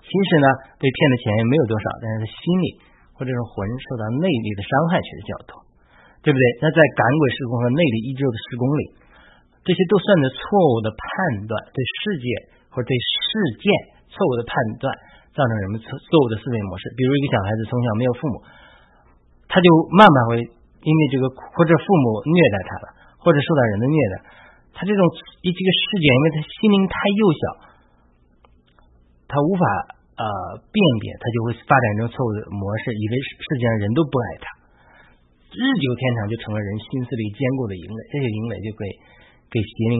其实呢，被骗的钱也没有多少，但是他心里或者是魂受到内力的伤害却是较多。对不对？那在赶鬼施工和内力一周的施工里，这些都算是错误的判断，对世界或者对事件错误的判断，造成人们错错误的思维模式。比如一个小孩子从小没有父母，他就慢慢会因为这个或者父母虐待他了，或者受到人的虐待，他这种一这个事件，因为他心灵太幼小，他无法呃辨别，他就会发展成错误的模式，以为世界上人都不爱他。日久天长，就成了人心思里坚固的营垒，这些营垒就会给邪灵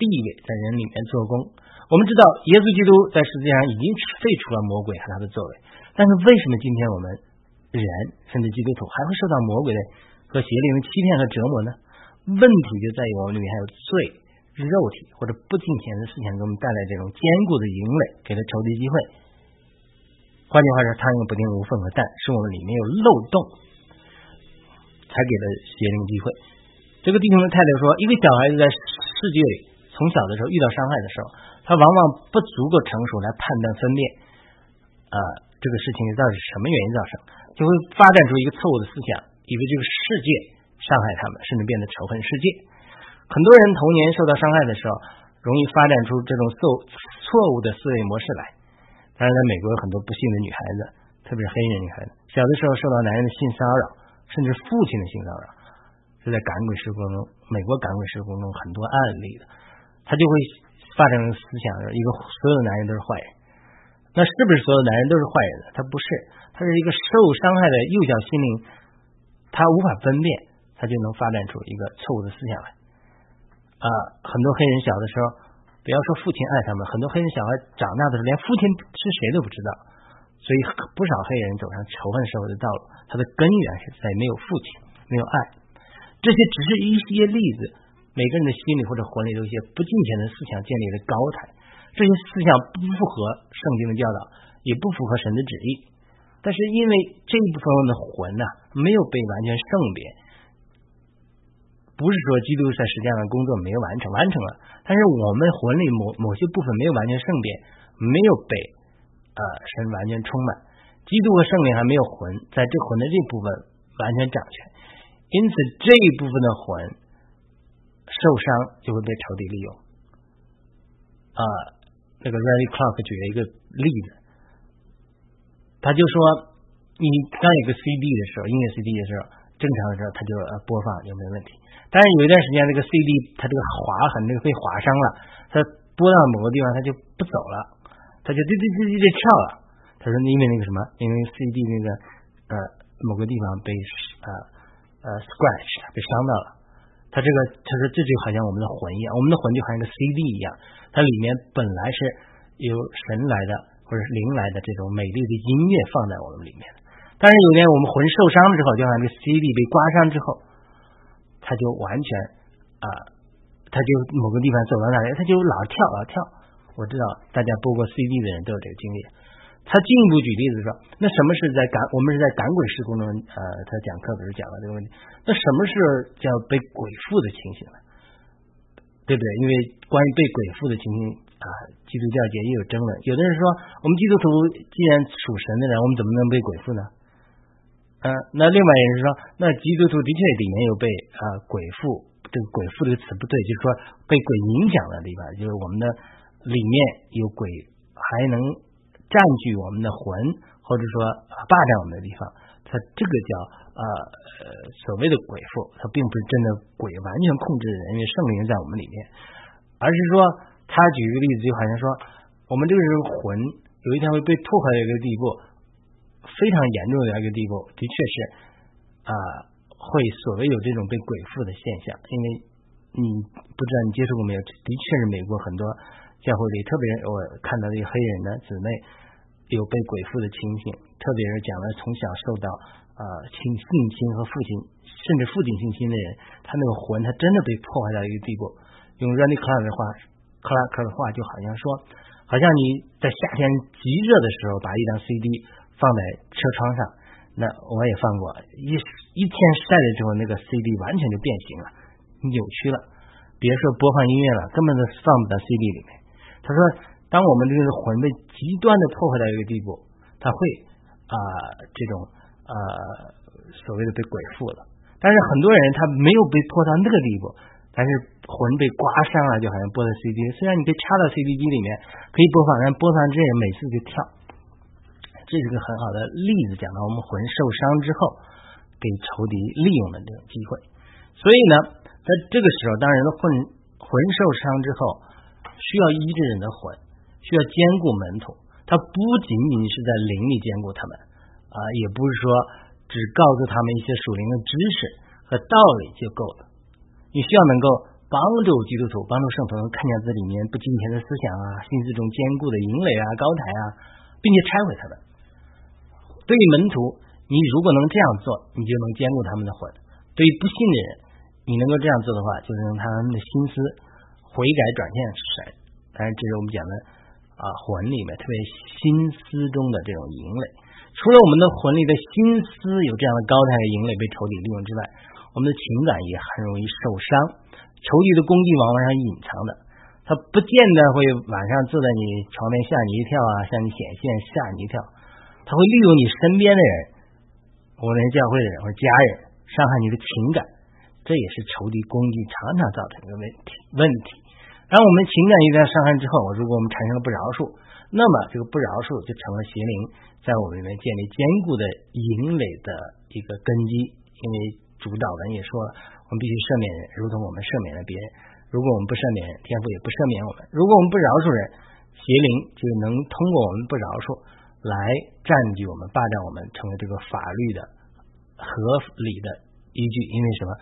地位在人里面做工。我们知道，耶稣基督在世界上已经废除了魔鬼和他的作为，但是为什么今天我们人甚至基督徒还会受到魔鬼的和邪灵的欺骗和折磨呢？问题就在于我们里面还有罪、肉体或者不敬虔的思想给我们带来这种坚固的营垒，给了仇敌机会。换句话说，苍蝇不定无缝和蛋，是我们里面有漏洞。才给了邪灵机会。这个弟兄的太太说，一个小孩子在世界里从小的时候遇到伤害的时候，他往往不足够成熟来判断分辨啊这个事情到底是什么原因造成，就会发展出一个错误的思想，以为这个世界伤害他们，甚至变得仇恨世界。很多人童年受到伤害的时候，容易发展出这种错错误的思维模式来。当然，在美国有很多不幸的女孩子，特别是黑人女孩子，小的时候受到男人的性骚扰。甚至父亲的性骚扰，是在赶鬼施工中，美国赶鬼施工中很多案例的，他就会发生思想，一个所有的男人都是坏人。那是不是所有男人都是坏人呢？他不是，他是一个受伤害的幼小心灵，他无法分辨，他就能发展出一个错误的思想来。啊，很多黑人小的时候，不要说父亲爱他们，很多黑人小孩长大的时候连父亲是谁都不知道，所以不少黑人走上仇恨社会的道路。他的根源是在没有父亲，没有爱。这些只是一些例子。每个人的心里或者魂里都有一些不敬虔的思想建立的高台，这些思想不符合圣经的教导，也不符合神的旨意。但是因为这一部分的魂呐，没有被完全圣别，不是说基督在实际上工作没有完成，完成了。但是我们魂里某某些部分没有完全圣别，没有被呃神完全充满。基督和圣灵还没有魂，在这魂的这部分完全掌权，因此这一部分的魂受伤就会被仇敌利用。啊，那个 Randy Clark 举了一个例子，他就说，你刚有个 CD 的时候，音乐 CD 的时候，正常的时候它就播放就没问题，但是有一段时间那个 CD 它这个划痕那个被划伤了，它播到某个地方它就不走了，它就滴滴滴滴滴跳了。他说：“因为那个什么，因为 CD 那个呃某个地方被呃呃 scratch 被伤到了。他这个他说这就好像我们的魂一样，我们的魂就好像一个 CD 一样，它里面本来是由神来的或者是灵来的这种美丽的音乐放在我们里面。但是有一天我们魂受伤之后，就像这个 CD 被刮伤之后，它就完全啊，它就某个地方走到哪里，它就老跳老跳。我知道大家播过 CD 的人都有这个经历。”他进一步举例子说，那什么是在赶？我们是在赶鬼施工中，呃，他讲课不是讲了这个问题？那什么是叫被鬼附的情形呢？对不对？因为关于被鬼附的情形啊，基督教界也有争论。有的人说，我们基督徒既然属神的人，我们怎么能被鬼附呢？嗯，那另外也是说，那基督徒的确里面有被啊鬼附，这个鬼附这个词不对，就是说被鬼影响的地方，就是我们的里面有鬼还能。占据我们的魂，或者说霸占我们的地方，它这个叫呃所谓的鬼父，它并不是真的鬼完全控制人，因为圣灵在我们里面，而是说他举一个例子，就好像说我们这个人魂有一天会被破坏的一个地步，非常严重的一个地步，的确是啊会所谓有这种被鬼附的现象，因为你不知道你接触过没有？的确是美国很多教会里，特别我看到的黑人的姊妹有被鬼附的情形，特别是讲了从小受到呃亲性侵和父亲甚至父亲性侵的人，他那个魂他真的被破坏到一个地步。用 Randy Clark 的话，克拉克的话就好像说，好像你在夏天极热的时候把一张 CD 放在车窗上，那我也放过，一一天晒了之后，那个 CD 完全就变形了。扭曲了，别说播放音乐了，根本都放不到 CD 里面。他说，当我们这个魂被极端的破坏到一个地步，他会啊这种呃所谓的被鬼附了。但是很多人他没有被破到那个地步，但是魂被刮伤了，就好像播的 CD。虽然你可以插到 CD 机里面可以播放，但播放之前每次就跳。这是个很好的例子，讲到我们魂受伤之后给仇敌利用的这种机会。所以呢。在这个时候，当人的魂魂受伤之后，需要医治人的魂，需要兼顾门徒。他不仅仅是在灵里兼顾他们啊，也不是说只告诉他们一些属灵的知识和道理就够了。你需要能够帮助基督徒、帮助圣徒看见这里面不金钱的思想啊，心思中坚固的营垒啊、高台啊，并且拆毁他们。对于门徒，你如果能这样做，你就能兼顾他们的魂。对于不信的人，你能够这样做的话，就是让他们的心思悔改转向神。当然，这是我们讲的啊魂里面特别心思中的这种营垒。除了我们的魂里的心思有这样的高台的营垒被仇敌利用之外，我们的情感也很容易受伤。仇敌的攻击往往是隐藏的，他不见得会晚上坐在你床边吓你一跳啊，向你显现吓你一跳。他会利用你身边的人，无论是教会的人或者家人，伤害你的情感。这也是仇敌攻击常常造成的问题。问题，当我们情感一旦伤害之后，如果我们产生了不饶恕，那么这个不饶恕就成了邪灵在我们里面建立坚固的营垒的一个根基。因为主导文也说了，我们必须赦免人，如同我们赦免了别人。如果我们不赦免人，天父也不赦免我们。如果我们不饶恕人，邪灵就能通过我们不饶恕来占据我们、霸占我们，成为这个法律的合理的依据。因为什么？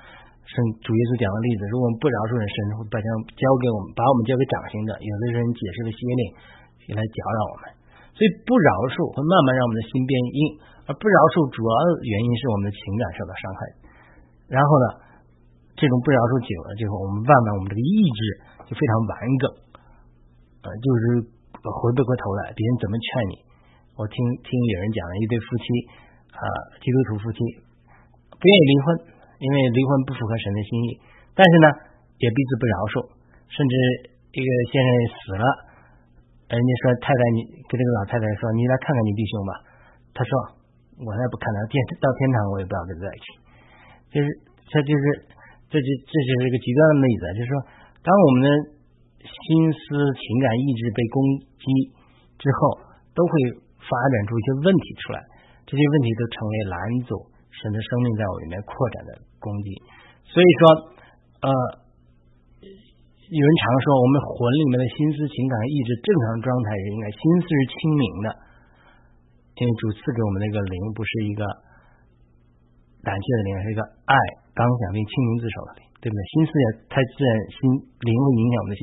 圣主耶稣讲的例子，如果我们不饶恕人，神会把将交给我们，把我们交给掌心的。有的人解释了邪灵，来搅扰我们，所以不饶恕会慢慢让我们的心变硬，而不饶恕主要原因是我们的情感受到伤害。然后呢，这种不饶恕久了，之后我们慢慢我们这个意志就非常顽梗，呃，就是回不过头来，别人怎么劝你，我听听有人讲了一对夫妻啊，基督徒夫妻不愿意离婚。因为离婚不符合神的心意，但是呢，也彼此不饶恕，甚至一个先生死了，人家说太太你跟这个老太太说，你来看看你弟兄吧。他说我才不看他，天到天堂我也不要跟他在一起。就是这就是这就这就是一个极端的例子，就是说，当我们的心思、情感、意志被攻击之后，都会发展出一些问题出来，这些问题都成为拦阻。神的生命在我里面扩展的攻击，所以说，呃，有人常说我们魂里面的心思、情感、意志正常状态是应该心思是清明的，因为主赐给我们那个灵不是一个胆怯的灵，是一个爱、刚强并清明自守的灵，对不对？心思也太自然，心灵会影响我们的心，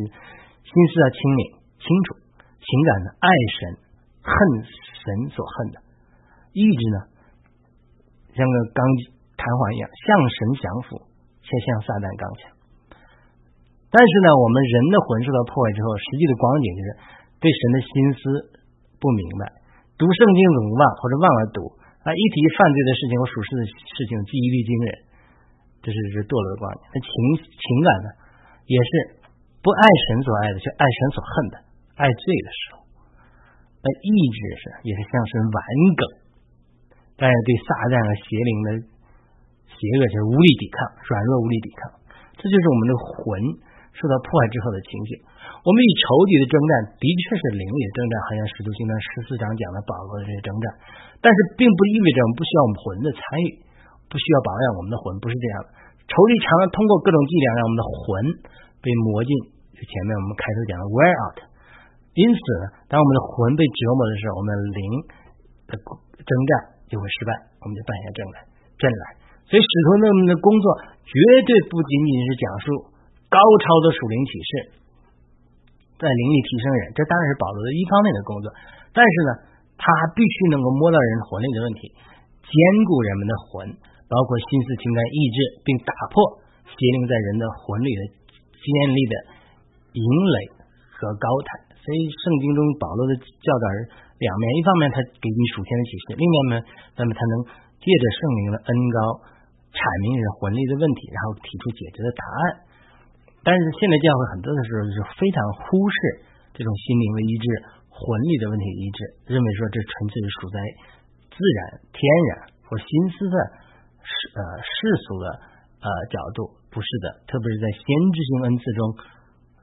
心思要清明、清楚，情感呢爱神、恨神所恨的，意志呢？像个钢弹簧一样，向神降服，却向撒旦刚强。但是呢，我们人的魂受到破坏之后，实际的光景就是对神的心思不明白，读圣经总忘或者忘了读啊，一提犯罪的事情或属实的事情，记忆力惊人，这是是堕落的光景。那情情感呢，也是不爱神所爱的，却爱神所恨的，爱罪的时候，那意志是也是向神顽梗。但是对撒旦和邪灵的邪恶就是无力抵抗，软弱无力抵抗，这就是我们的魂受到破坏之后的情景。我们与仇敌的征战的确是灵也征战，好像使徒行传十四章讲的保罗的这些征战，但是并不意味着我们不需要我们魂的参与，不需要保养我们的魂，不是这样的。仇敌常常通过各种伎俩让我们的魂被磨进，就前面我们开头讲的 wear out。因此呢，当我们的魂被折磨的时候，我们灵的征战。就会失败，我们就败下阵来，阵来。所以使徒们的工作绝对不仅仅是讲述高超的属灵启示，在灵力提升人，这当然是保罗的一方面的工作。但是呢，他还必须能够摸到人魂里的问题，兼顾人们的魂，包括心思、情感、意志，并打破邪灵在人的魂里的建立的营垒和高台。所以，圣经中保罗的教导人两面：一方面他给你属天的启示，另外呢，那么他能借着圣灵的恩高阐明人魂力的问题，然后提出解决的答案。但是现在教会很多的时候是非常忽视这种心灵的医治、魂力的问题医治，认为说这纯粹是属在自然、天然或心思的世呃世俗的呃角度，不是的。特别是在先知性恩赐中，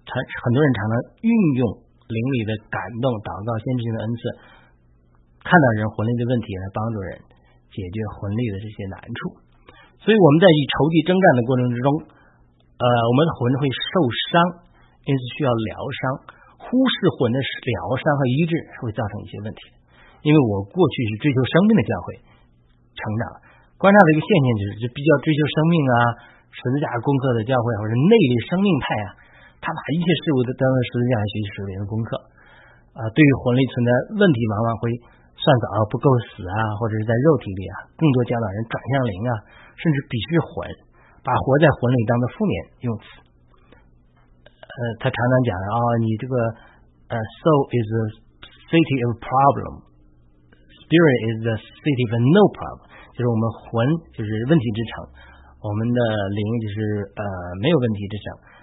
常很多人常常运用。灵里的感动、祷告、先知性的恩赐，看到人魂力的问题，来帮助人解决魂力的这些难处。所以我们在与仇敌征战的过程之中，呃，我们的魂会受伤，因此需要疗伤。忽视魂的疗伤和医治，会造成一些问题。因为我过去是追求生命的教会成长，观察的一个现象就是，就比较追求生命啊、十字架功课的教会，或者内力生命派啊。他把一切事物都当做十字架学习属灵的功课啊，对于魂力存在问题，往往会算早不够死啊，或者是在肉体里啊，更多教导人转向灵啊，甚至鄙视魂，把活在魂里当做负面用词。呃，他常常讲啊，你这个呃，soul is a city of problem，spirit is the city of no problem，就是我们魂就是问题之城，我们的灵就是呃没有问题之城。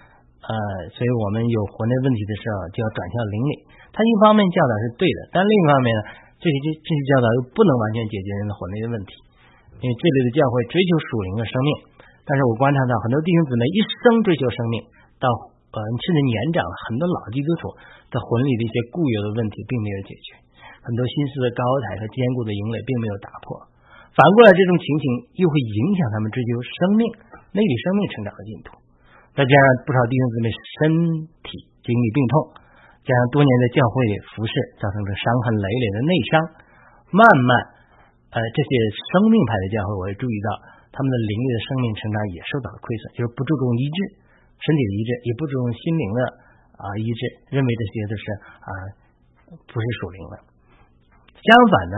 呃，所以我们有魂的问题的时候，就要转向灵里。他一方面教导是对的，但另一方面呢，这些这些教导又不能完全解决人的魂类的问题。因为这类的教会追求属灵的生命，但是我观察到很多弟兄姊妹一生追求生命，到呃甚至年长了，很多老基督徒的魂里的一些固有的问题并没有解决，很多心思的高台和坚固的营垒并没有打破。反过来，这种情形又会影响他们追求生命、内里生命成长的进度。再加上不少弟兄姊妹身体经历病痛，加上多年的教会服侍，造成的伤痕累累的内伤，慢慢，呃，这些生命派的教会，我也注意到他们的灵力的生命成长也受到了亏损，就是不注重医治身体的医治，也不注重心灵的啊医治，认为这些都是啊不是属灵的。相反呢，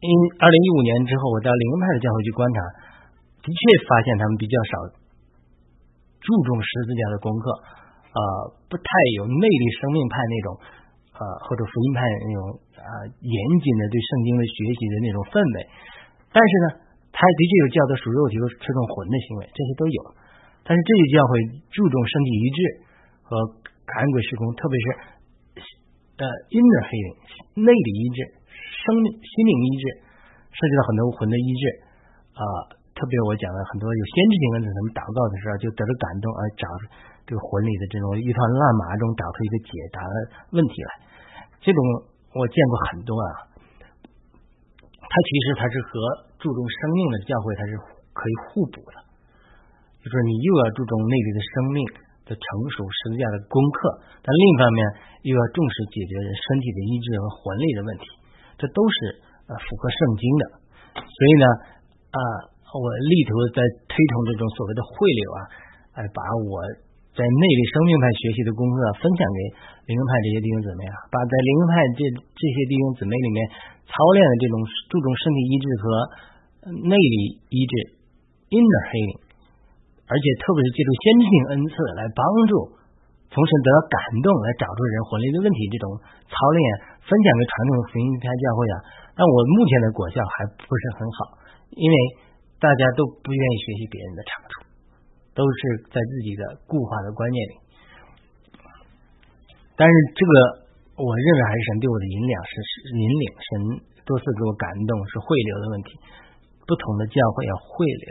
因二零一五年之后，我到灵派的教会去观察，的确发现他们比较少。注重十字架的功课，呃，不太有内力生命派那种，呃，或者福音派那种啊严谨的对圣经的学习的那种氛围。但是呢，他的确有教导属肉体和吃重魂的行为，这些都有。但是这些教会注重身体一致和赶鬼施工，特别是呃 inner healing 内里医治、生心灵医治，涉及到很多魂的医治啊。特别我讲了很多有先知性的他们祷告的时候就得了感动，而找这个魂里的这种一团乱麻中找出一个解答问题来。这种我见过很多啊，他其实他是和注重生命的教会他是可以互补的，就是你又要注重内里的生命的成熟、十字架的功课，但另一方面又要重视解决人身体的医治和魂力的问题，这都是呃符合圣经的。所以呢啊。我力图在推崇这种所谓的汇流啊，哎，把我在内力生命派学习的功课分享给灵派这些弟兄姊妹啊，把在灵派这这些弟兄姊妹里面操练的这种注重身体医治和内力医治 inner healing，而且特别是借助先知性恩赐来帮助同时得到感动，来找出人魂力的问题，这种操练分享给传统的福音派教会啊，但我目前的果效还不是很好，因为。大家都不愿意学习别人的长处，都是在自己的固化的观念里。但是这个，我认为还是神对我的引领是引领，神多次给我感动是汇流的问题。不同的教会要汇流，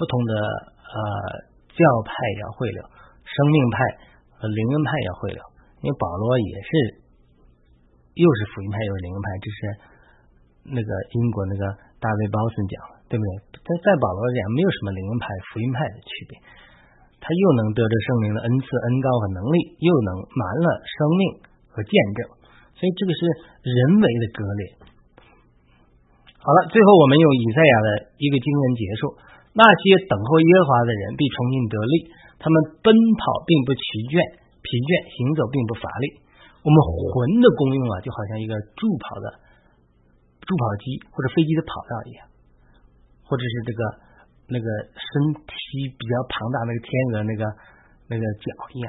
不同的呃教派要汇流，生命派和灵恩派要汇流。因为保罗也是又是福音派又是灵恩派，这是那个英国那个大卫鲍森讲的。对不对？在在保罗讲，没有什么灵恩派、福音派的区别。他又能得着圣灵的恩赐、恩高和能力，又能满了生命和见证，所以这个是人为的割裂。好了，最后我们用以赛亚的一个经文结束：那些等候耶和华的人必重新得力，他们奔跑并不疲倦，疲倦行走并不乏力。我们魂的功用啊，就好像一个助跑的助跑机或者飞机的跑道一样，或者是这个那个身体比较庞大那个天鹅那个那个脚一样。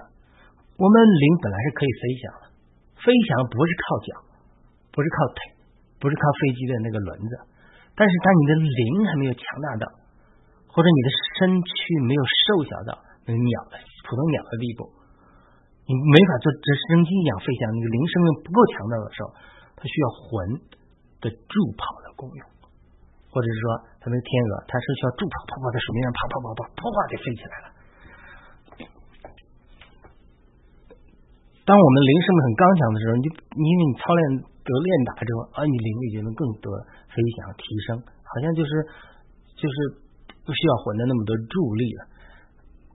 我们灵本来是可以飞翔的，飞翔不是靠脚，不是靠腿，不是靠飞机的那个轮子，但是当你的灵还没有强大到，或者你的身躯没有瘦小到那个鸟的普通鸟的地步，你没法做直升机一样飞翔，你的灵生命不够强大的时候，它需要魂的助跑的功用，或者是说，它那个天鹅，它是需要助跑，跑跑在水面上跑跑跑跑，啪啪就飞起来了。当我们灵生命很刚强的时候，你因为你操练得练打之后，啊，你灵力就能更多飞翔提升，好像就是就是不需要魂的那么多助力了。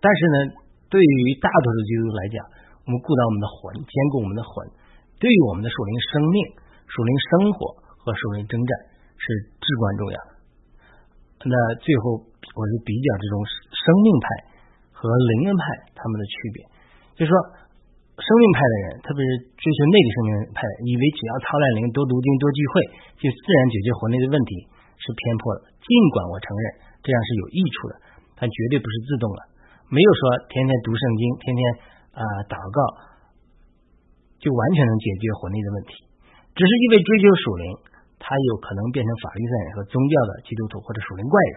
但是呢，对于大多数基督徒来讲，我们顾到我们的魂，兼顾我们的魂，对于我们的属灵生命、属灵生活和属灵征战是至关重要。那最后，我就比较这种生命派和灵恩派他们的区别，就是说。生命派的人，特别是追求内力生命派，以为只要操练灵、多读经、多聚会，就自然解决魂内的问题，是偏颇的。尽管我承认这样是有益处的，但绝对不是自动的。没有说天天读圣经、天天啊祷告，就完全能解决魂内的问题。只是因为追求属灵，他有可能变成法律赛人和宗教的基督徒或者属灵怪人。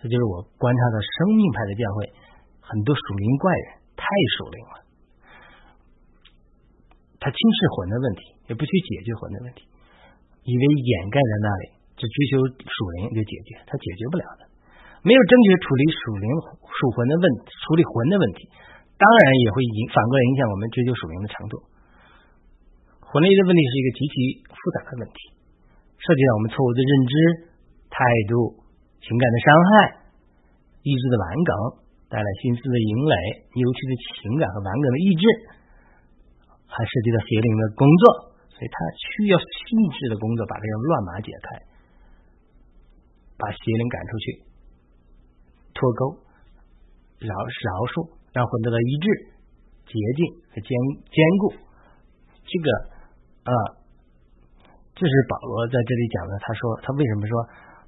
这就是我观察的生命派的教会，很多属灵怪人太属灵了。他轻视魂的问题，也不去解决魂的问题，以为掩盖在那里，只追求属灵就解决，他解决不了的。没有正确处理属灵属魂的问处理魂的问题，当然也会影反过来影响我们追求属灵的程度。魂类的问题是一个极其复杂的问题，涉及到我们错误的认知、态度、情感的伤害、意志的顽梗，带来心思的淫累、扭曲的情感和顽梗的意志。还涉及到邪灵的工作，所以他需要细致的工作，把这个乱码解开，把邪灵赶出去，脱钩，饶饶恕，让魂得到一致、洁净和坚坚固。这个啊，这是保罗在这里讲的。他说，他为什么说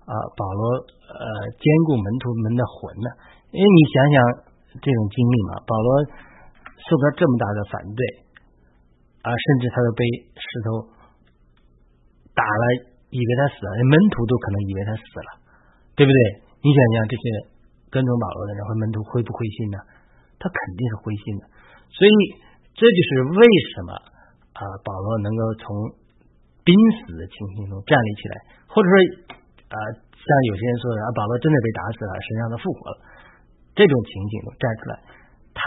啊？保罗呃，兼顾门徒们的魂呢？因为你想想这种经历嘛，保罗受到这么大的反对。啊，甚至他都被石头打了，以为他死了，门徒都可能以为他死了，对不对？你想想，这些跟踪保罗的人和门徒灰不灰心呢？他肯定是灰心的。所以，这就是为什么啊，保罗能够从濒死的情形中站立起来，或者说啊，像有些人说的啊，保罗真的被打死了，实际上他复活了，这种情景中站出来，他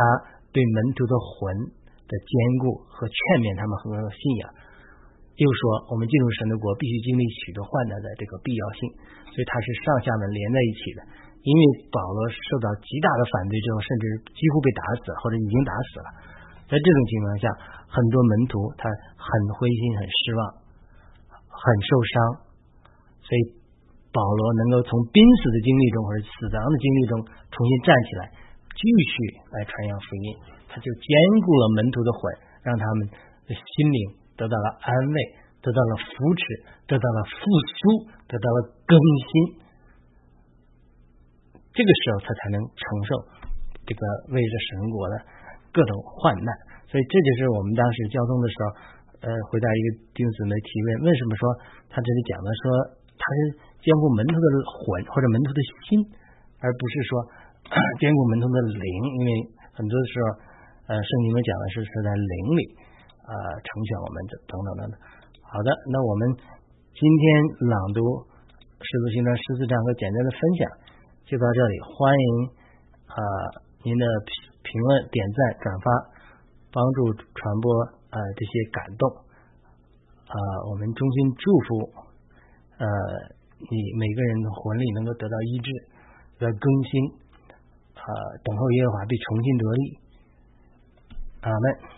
对门徒的魂。的坚固和劝勉他们和信仰，又说我们进入神的国必须经历许多患难的这个必要性，所以他是上下文连在一起的。因为保罗受到极大的反对之后，甚至几乎被打死了，或者已经打死了。在这种情况下，很多门徒他很灰心、很失望、很受伤，所以保罗能够从濒死的经历中或者死亡的经历中重新站起来，继续来传扬福音。他就兼顾了门徒的魂，让他们的心灵得到了安慰，得到了扶持，得到了复苏，得到了更新。这个时候，他才能承受这个为着神国的各种患难。所以，这就是我们当时交通的时候，[laughs] 呃，回答一个弟兄姊妹提问：为什么说他这里讲的说他是兼顾门徒的魂或者门徒的心，而不是说 [clears throat] 兼顾门徒的灵？因为很多的时候。呃，圣经里讲的是是在灵里啊成全我们的等等等等。好的，那我们今天朗读《使徒行传》十四章和简单的分享就到这里。欢迎啊您的评论、点赞、转发，帮助传播呃这些感动呃。我们衷心祝福呃你每个人的魂力能够得到医治、得到更新呃，等候耶和华被重新得力。阿门。